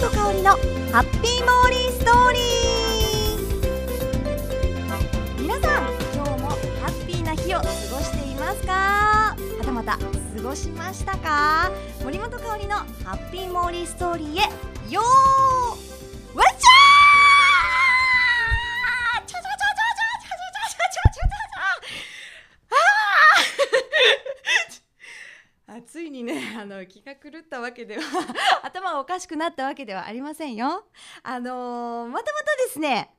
本香里のハッピーモーリーストーリー。皆さん今日もハッピーな日を過ごしていますか？はたまた過ごしましたか？森本香里のハッピーモーリーストーリーへよーあの気が狂ったわけでは 頭がおかしくなったわけではありませんよ。あのーまたまたですね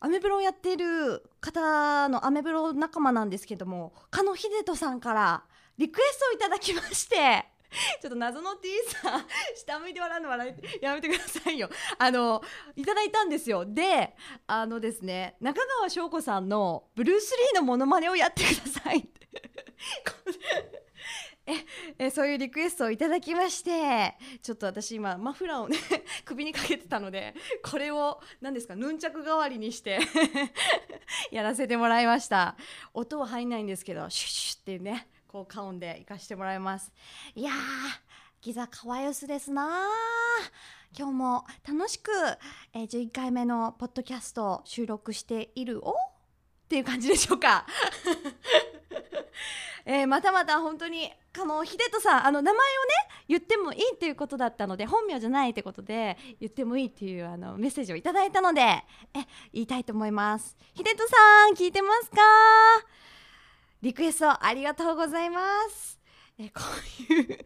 アメブロをやっている方のアメブロ仲間なんですけども加野秀人さんからリクエストをいただきまして ちょっと謎の T さん下向いて笑うの笑いやめてくださいよ。あのいただいたんですよ。であのですね中川翔子さんのブルース・リーのモノマネをやってくださいって。え えそういうリクエストをいただきましてちょっと私今マフラーをね 首にかけてたのでこれを何ですかヌンチャク代わりにして やらせてもらいました。音は入んないんですけどシュッシュッっていうねこうカ音で行かしてもらいます。いやーギザカワヨスですな今日も楽しく、えー11回目のポッドキャストを収録しているおっていう感じでしょうか。えーまたまた本当にあの秀人さんあの名前をね言ってもいいっていうことだったので本名じゃないってことで言ってもいいっていうあのメッセージをいただいたのでえ言いたいと思います。秀人さん聞いてますか？リクエストありがとうございます。えこういう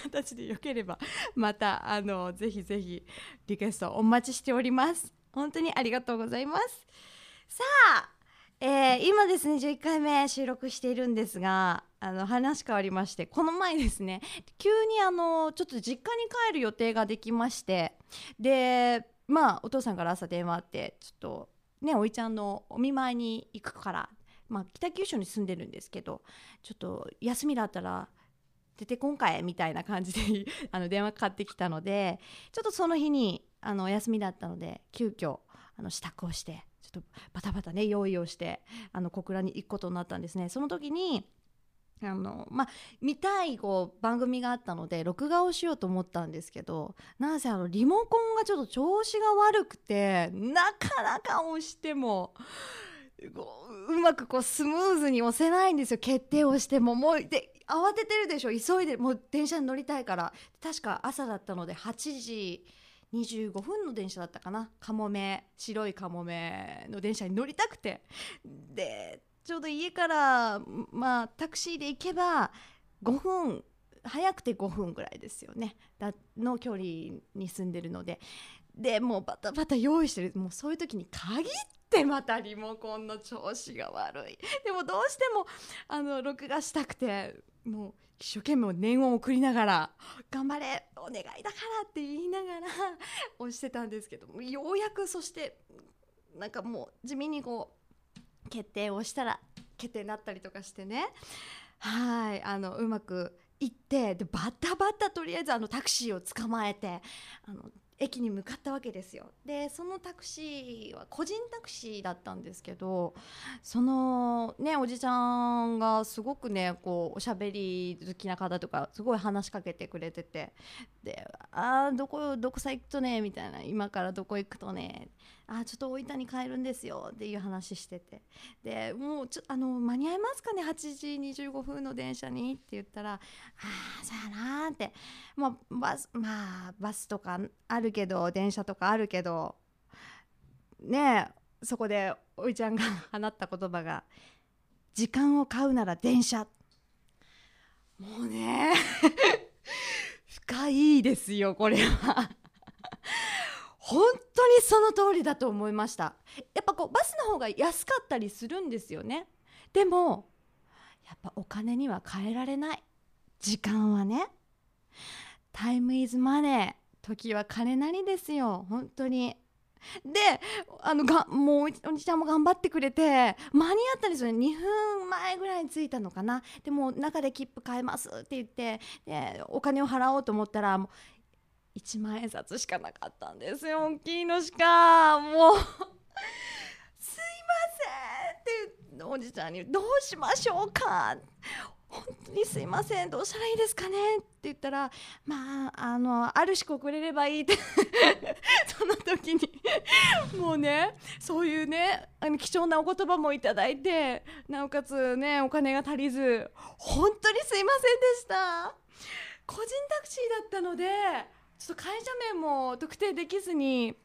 形でよければまたあのぜひぜひリクエストお待ちしております。本当にありがとうございます。さあ今ですね11回目収録しているんですがあの話変わりましてこの前ですね急にあのちょっと実家に帰る予定ができましてでまあお父さんから朝電話あってちょっとねおいちゃんのお見舞いに行くから、まあ、北九州に住んでるんですけどちょっと休みだったら出てこんかいみたいな感じで あの電話かかってきたのでちょっとその日にあのお休みだったので急遽あの支度をしてちょっとバタバタね用意をしてあの小倉に行くことになったんですね。その時にあのまあ見たいこう番組があったので録画をしようと思ったんですけどなんせあのリモコンがちょっと調子が悪くてなかなか押してもこううまくこうスムーズに押せないんですよ。決定をしても。もうで慌ててるでしょ。急いでもう電車に乗りたいから。確か朝だったので8時25分の電車だったかな。カモメ。白いカモメの電車に乗りたくて。でちょうど家からまあタクシーで行けば5分。早くて5分ぐらいですよね。だの距離に住んでるので。でもうバタバタ用意してる。もうそういう時に限ってまたリモコンの調子が悪い。でもどうしてもあの録画したくてもう一生懸命念を送りながら「頑張れお願いだから」って言いながら 押してたんですけどようやくそしてなんかもう地味にこう決定をしたら決定になったりとかしてね。はい。あのうまく行ってでバタバッタとりあえずあのタクシーを捕まえてあの駅に向かったわけですよ。でそのタクシーは個人タクシーだったんですけどそのねおじちゃんがすごくねこうおしゃべり好きな方とかすごい話しかけてくれてて。で「ああどこどこさ行くとね」みたいな「今からどこ行くとね」あちょっと大分に帰るんですよっていう話してて。でもうちょあの間に合いますかね？8時25分の電車にって言ったら「ああそうやな」って、まあ、バスまあバスとかあるけど電車とかあるけど。ねえそこでおいちゃんが放った言葉が「時間を買うなら電車」もうね 深いですよこれは。本当にその通りだと思いました。やっぱこうバスの方が安かったりするんですよね。でもやっぱお金には変えられない。時間はね。タイムイズマネー。時は金なりですよ。本当に。であのがもうおじちゃんも頑張ってくれて間に合ったんですよね。2分前ぐらいに着いたのかな。でも中で切符買えますって言ってでお金を払おうと思ったらもう1万円札しかなかったんですよ大きいのしかもうすいませんっておじちゃんに「どうしましょうか?」本当にすいませんどうしたらいいですかねって言ったらまああのあるしくくれればいいってその時にもうねそういうねあの貴重なお言葉もいただいてなおかつねお金が足りず本当にすいませんでした個人タクシーだったのでちょっと会社名も特定できずに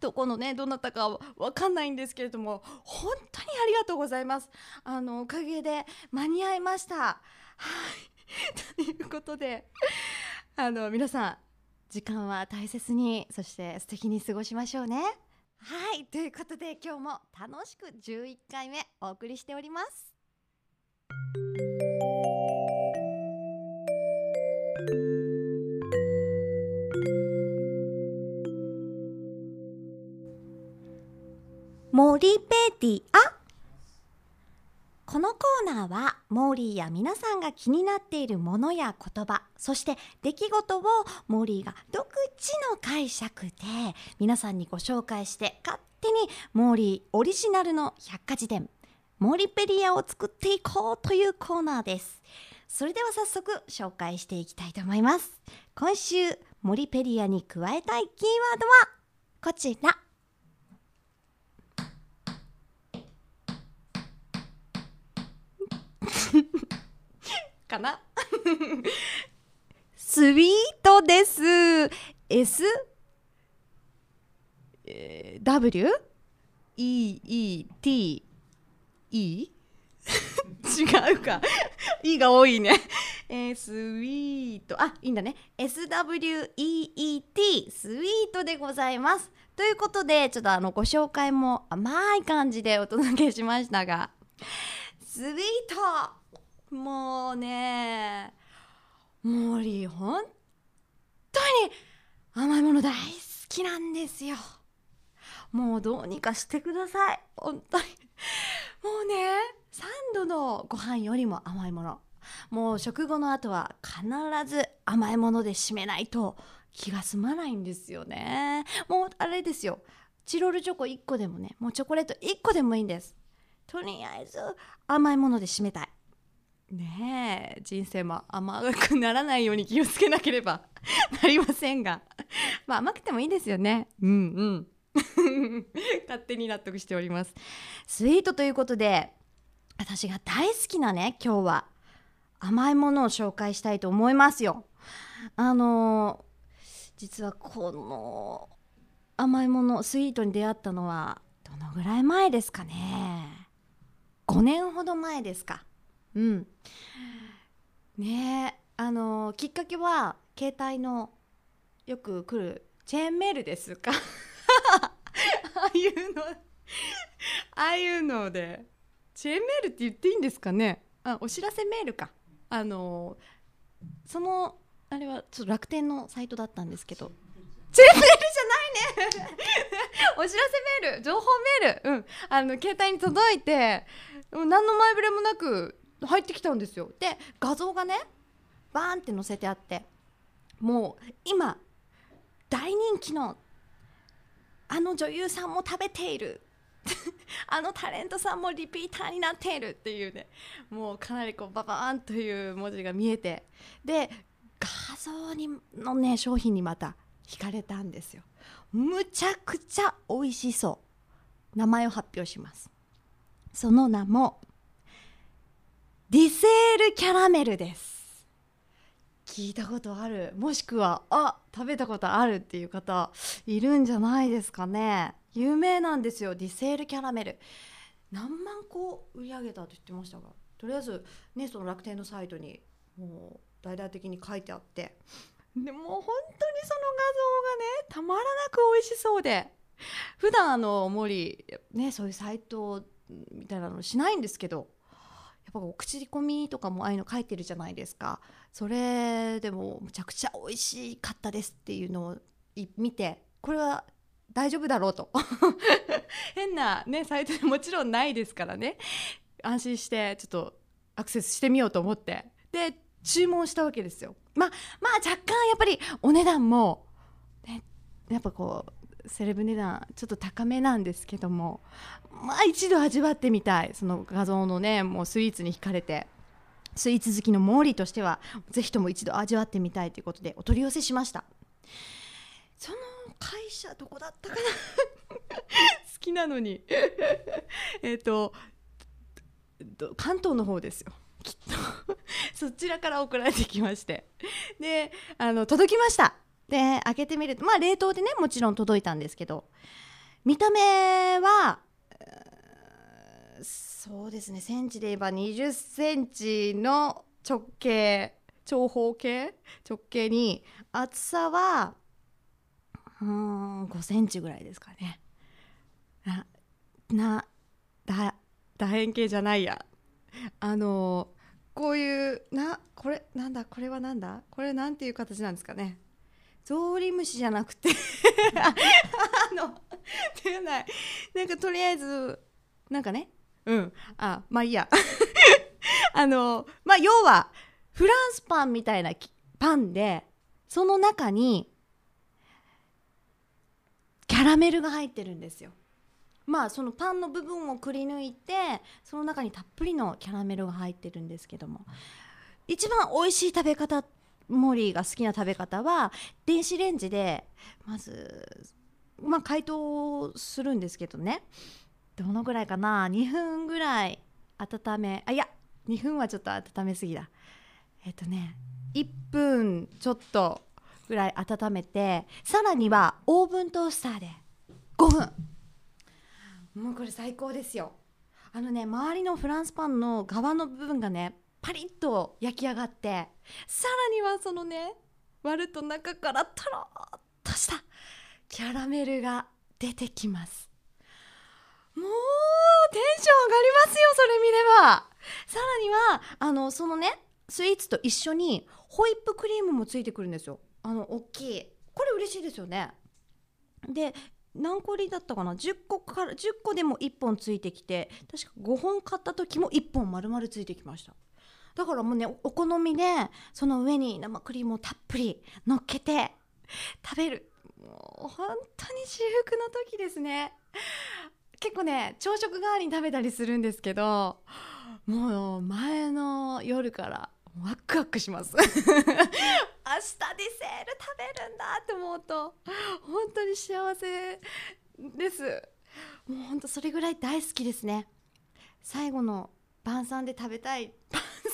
どこのねどなたかわかんないんですけれども本当にありがとうございます。あのおかげで間に合いました。はい。ということであの皆さん時間は大切にそして素敵に過ごしましょうね。はい。ということで今日も楽しく11回目お送りしております。リペディ。アこのコーナーはモーリーや皆さんが気になっているものや言葉そして出来事をモーリーが独自の解釈で皆さんにご紹介して勝手にモーリーオリジナルの百科事典モーリペディアを作っていこうというコーナーです。それでは早速紹介していきたいと思います。今週モリペディアに加えたいキーワードはこちら。かな？スイートです。S? W? E, E, T, E? 違うか。E が多いね。えー、スイート。あいいんだね。SWEET スイートでございます。ということでちょっとあのご紹介も甘い感じでお届けしましたが。スイート。もうね森本当に甘いもの大好きなんですよ。もうどうにかしてください。本当に。もうね3度のご飯よりも甘いもの。もう食後の後は必ず甘いもので締めないと気が済まないんですよね。もうあれですよ。チロルチョコ1個でもねもうチョコレート1個でもいいんです。とりあえず甘いもので締めたい。ねえ人生も甘くならないように気をつけなければ なりませんが。まあ甘くてもいいですよね。うんうん。勝手に納得しております。スイートということで私が大好きなね今日は甘いものを紹介したいと思いますよ。あの実はこの甘いものスイートに出会ったのはどのぐらい前ですかね？5年ほど前ですか。うん。ねあのきっかけは携帯のよく来るチェーンメールですか？ああいうのああいうので。チェーンメールって言っていいんですかね？あお知らせメールか。あのそのあれはちょっと楽天のサイトだったんですけど。チェーンメールじゃないね！お知らせメール情報メール。うん。あの携帯に届いてもう何の前触れもなく入ってきたんですよ。で画像がねバーンって載せてあってもう今大人気のあの女優さんも食べている。あのタレントさんもリピーターになっているっていうね。もうかなりこうババーンという文字が見えて。で画像にのね商品にまた惹かれたんですよ。むちゃくちゃ美味しそう。名前を発表します。その名もディセールキャラメルです。聞いたことある。もしくはあ食べたことあるっていう方いるんじゃないですかね。有名なんですよディセールキャラメル。何万個売り上げたと言ってましたがとりあえずねその楽天のサイトにもう大々的に書いてあって。でもう本当にその画像がねたまらなく美味しそうで。普段あの森ねそういうサイトみたいなのしないんですけど。っぱお口コミとかもああいうの書いてるじゃないですか。それでもむちゃくちゃ美味しかったですっていうのを見てこれは大丈夫だろうと。変なねサイトでもちろんないですからね。安心してちょっとアクセスしてみようと思って。で注文したわけですよ。まあまあ若干やっぱりお値段も、ね、やっぱこうセレブ値段ちょっと高めなんですけどもまあ一度味わってみたい。その画像のねもうスイーツに惹かれてスイーツ好きのモーリーとしてはぜひとも一度味わってみたいということでお取り寄せしました。その会社どこだったかな？好きなのに。えっと関東の方ですよ。きっと。そちらから送られてきまして。であの届きました。で開けてみるとまあ冷凍でねもちろん届いたんですけど見た目はそうですねセンチで言えば20センチの直径長方形直径に厚さはうん5センチぐらいですかね。ななだ楕円形じゃないや。あのこういうなこれなんだこれはなんだ？これなんていう形なんですかね？ゾウリムシじゃなくてあのてない。なんかとりあえずなんかねうん。あまあいいや。あのまあ要はフランスパンみたいなパンでその中にキャラメルが入ってるんですよ。まあそのパンの部分をくり抜いてその中にたっぷりのキャラメルが入ってるんですけども。一番美味しい食べ方モリーが好きな食べ方は電子レンジでまずまあ解凍するんですけどね。どのぐらいかな？2分ぐらい温めあいや2分はちょっと温めすぎだ。えっ、とね1分ちょっとぐらい温めてさらにはオーブントースターで5分。もうこれ最高ですよ。あのね周りのフランスパンの側の部分がねパリッと焼き上がってさらにはそのね割ると中からとろっとしたキャラメルが出てきます。もうテンション上がりますよそれ見れば。さらにはあのそのねスイーツと一緒にホイップクリームもついてくるんですよ。あの大きい。これ嬉しいですよね。で何個入りだったかな？10個から10個でも1本ついてきて確か5本買った時も1本丸々ついてきました。だからもうねお好みでその上に生クリームをたっぷり乗っけて食べる。もう本当に至福の時ですね。結構ね朝食代わりに食べたりするんですけどもう前の夜からワクワクします。明日ディセール食べるんだって思うと本当に幸せです。もう本当それぐらい大好きですね。最後の晩餐で食べたい。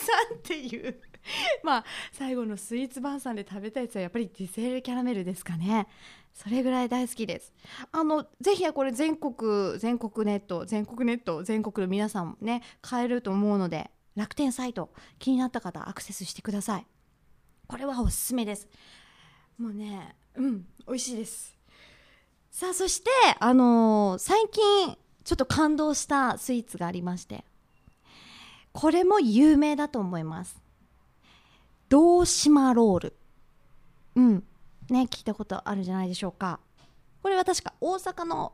晩餐っていう まあ最後のスイーツ晩餐で食べたいやつはやっぱりディセールキャラメルですかね。それぐらい大好きです。あのぜひこれ全国全国ネット全国ネット全国の皆さんね買えると思うので楽天サイト気になった方アクセスしてください。これはおすすめです。もうねうん美味しいです。さあそしてあのー、最近ちょっと感動したスイーツがありまして。これも有名だと思います。堂島ロール。うん。ね聞いたことあるんじゃないでしょうか。これは確か大阪の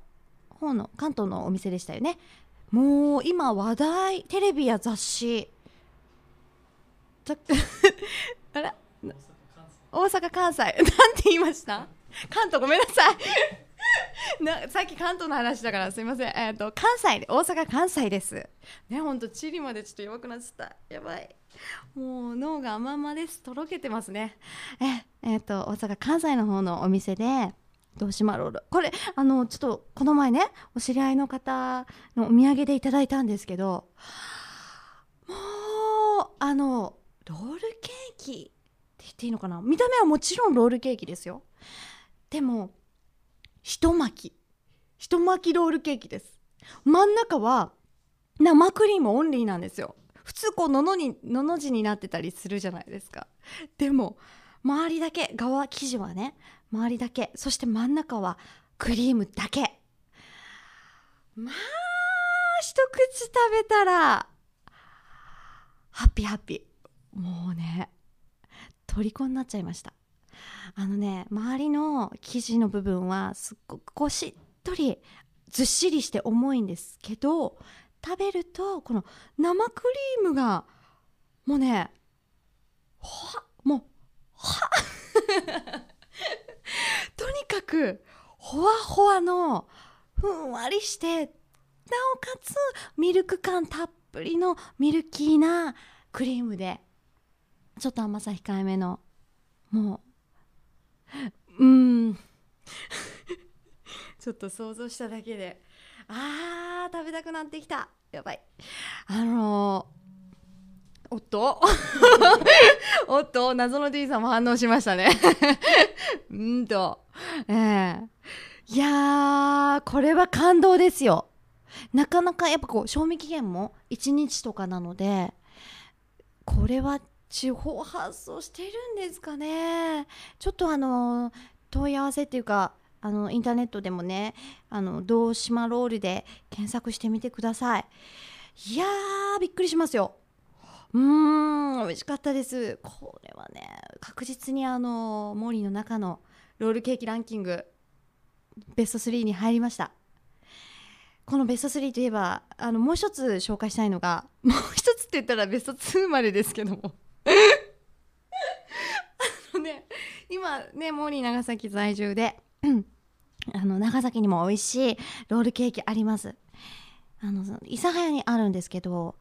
方の関東のお店でしたよね。もう今話題テレビや雑誌。ちょ あれ？大阪関西。なんて言いました？関東ごめんなさい。なさっき関東の話だからすいません。えっ、ー、と関西大阪関西です。ねほんと地理までちょっと弱くなっちゃった。やばい。もう脳が甘々です。とろけてますね。ええー、と大阪関西の方のお店で堂島ロールこれあのちょっとこの前ねお知り合いの方のお土産でいただいたんですけどもうあのロールケーキって言っていいのかな？見た目はもちろんロールケーキですよ。でも一巻。き一巻きロールケーキです。真ん中は生クリームオンリーなんですよ。普通こうののにのの字になってたりするじゃないですか。でも周りだけ側生地はね周りだけ。そして真ん中はクリームだけ。まあ一口食べたらハッピーハッピー。もうね虜になっちゃいました。あのね周りの生地の部分はすっごくこうしっとりずっしりして重いんですけど食べるとこの生クリームがもうねはもうは とにかくほわほわのふんわりしてなおかつミルク感たっぷりのミルキーなクリームでちょっと甘さ控えめのもううん。ちょっと想像しただけであー食べたくなってきた。やばい。あのー、おっとおっと謎の D さんも反応しましたね。うんと。ええー、いやこれは感動ですよ。なかなかやっぱこう賞味期限も1日とかなのでこれは地方発送してるんですかね。ちょっとあの問い合わせっていうかあのインターネットでもねあの堂島ロールで検索してみてください。いやーびっくりしますよ。うーん美味しかったです。これはね確実にあのモーリーの中のロールケーキランキングベスト3に入りました。このベスト3といえばあのもう一つ紹介したいのがもう一つって言ったらベスト2までですけどもあのね今ねモーリー長崎在住で あの長崎にも美味しいロールケーキあります。あの諫早にあるんですけど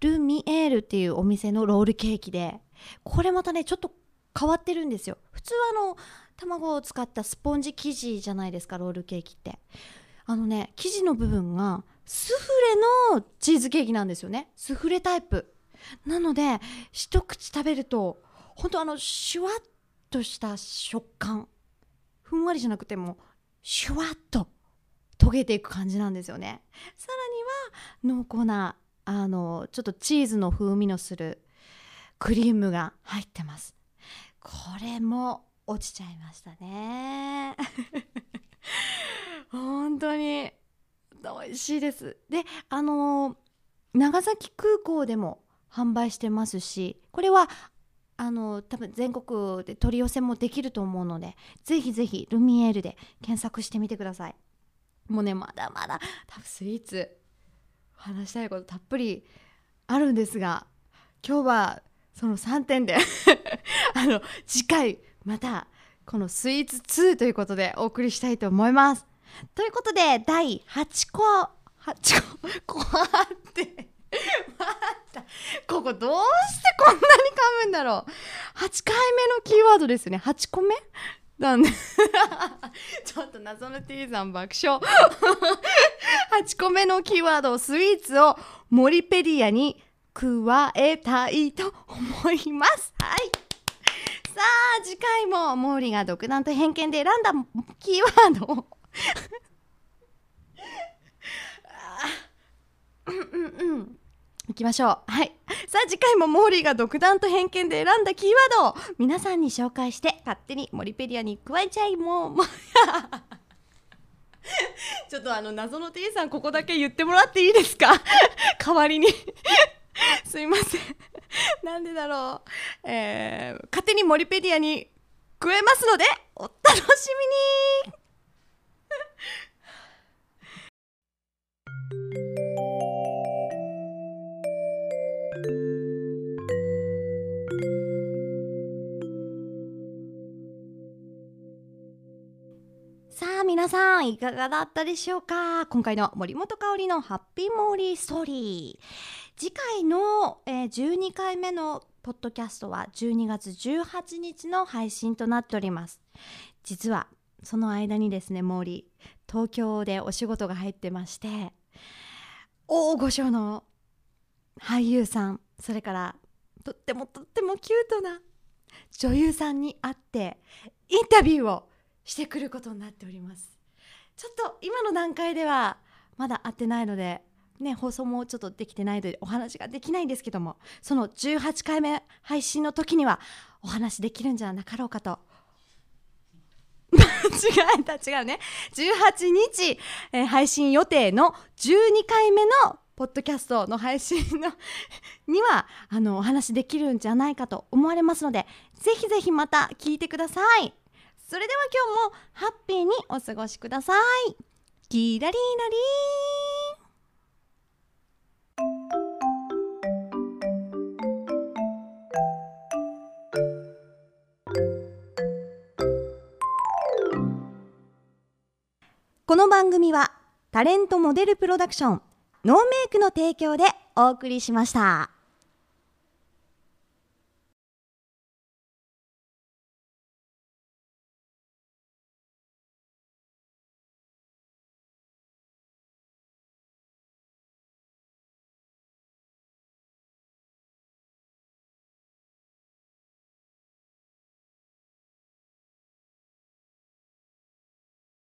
ルミエールっていうお店のロールケーキでこれまたねちょっと変わってるんですよ。普通はあの卵を使ったスポンジ生地じゃないですかロールケーキって。あのね生地の部分がスフレのチーズケーキなんですよね。スフレタイプ。なので一口食べると本当あのシュワッとした食感。ふんわりじゃなくてもシュワッと溶けていく感じなんですよね。さらには濃厚なあのちょっとチーズの風味のするクリームが入ってます。これも落ちちゃいましたね。本当に美味しいです。であの長崎空港でも販売してますしこれはあの多分全国で取り寄せもできると思うのでぜひぜひルミエールで検索してみてください。もうねまだまだ多分スイーツ話したいことたっぷりあるんですが今日はその3点で あの次回またこのスイーツ2ということでお送りしたいと思います。ということで第8個8個あって たここどうしてこんなに噛むんだろう。8回目のキーワードですね。8個目？なんで。ちょっと謎の T さん爆笑。8個目のキーワードスイーツをモリペディアに加えたいと思います。はい。さあ次回も毛利が独断と偏見で選んだキーワードを。うんうんうん行きましょう。はい。さあ次回もモーリーが独断と偏見で選んだキーワードを皆さんに紹介して勝手にモリペディアに加えちゃいもう。ちょっとあの謎の T さんここだけ言ってもらっていいですか？代わりに。すいません。なんでだろう、えー、勝手にモリペディアに加えますのでお楽しみに。さあ皆さんいかがだったでしょうか？今回の森本香里のハッピーモーリーストーリー。次回の、えー、12回目のポッドキャストは12月18日の配信となっております。実はその間にですねモーリー東京でお仕事が入ってまして大御所の俳優さんそれからとってもとってもキュートな女優さんに会ってインタビューをしてくることになっております。ちょっと今の段階ではまだ会ってないのでね放送もちょっとできてないのでお話ができないんですけどもその18回目配信の時にはお話できるんじゃなかろうかと。間違えた違うね。18日、えー、配信予定の12回目のポッドキャストの配信の にはあのお話できるんじゃないかと思われますのでぜひぜひまた聞いてください。それでは今日もハッピーにお過ごしください。キラリーナリー。この番組はタレントモデルプロダクション。ノーメイクの提供でお送りしました。